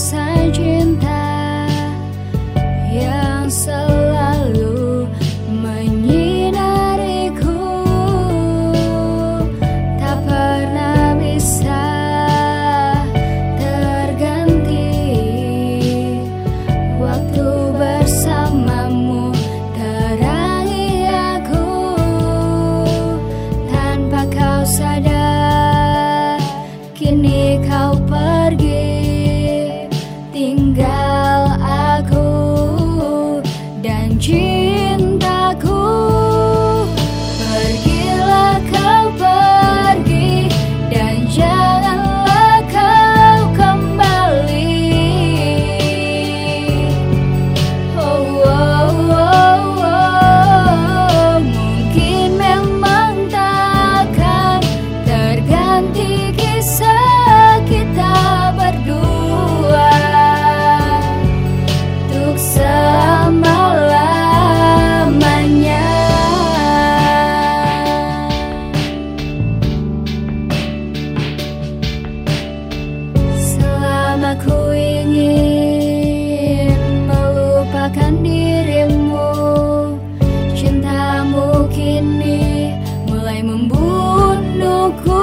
才知。Kini mulai membunuhku.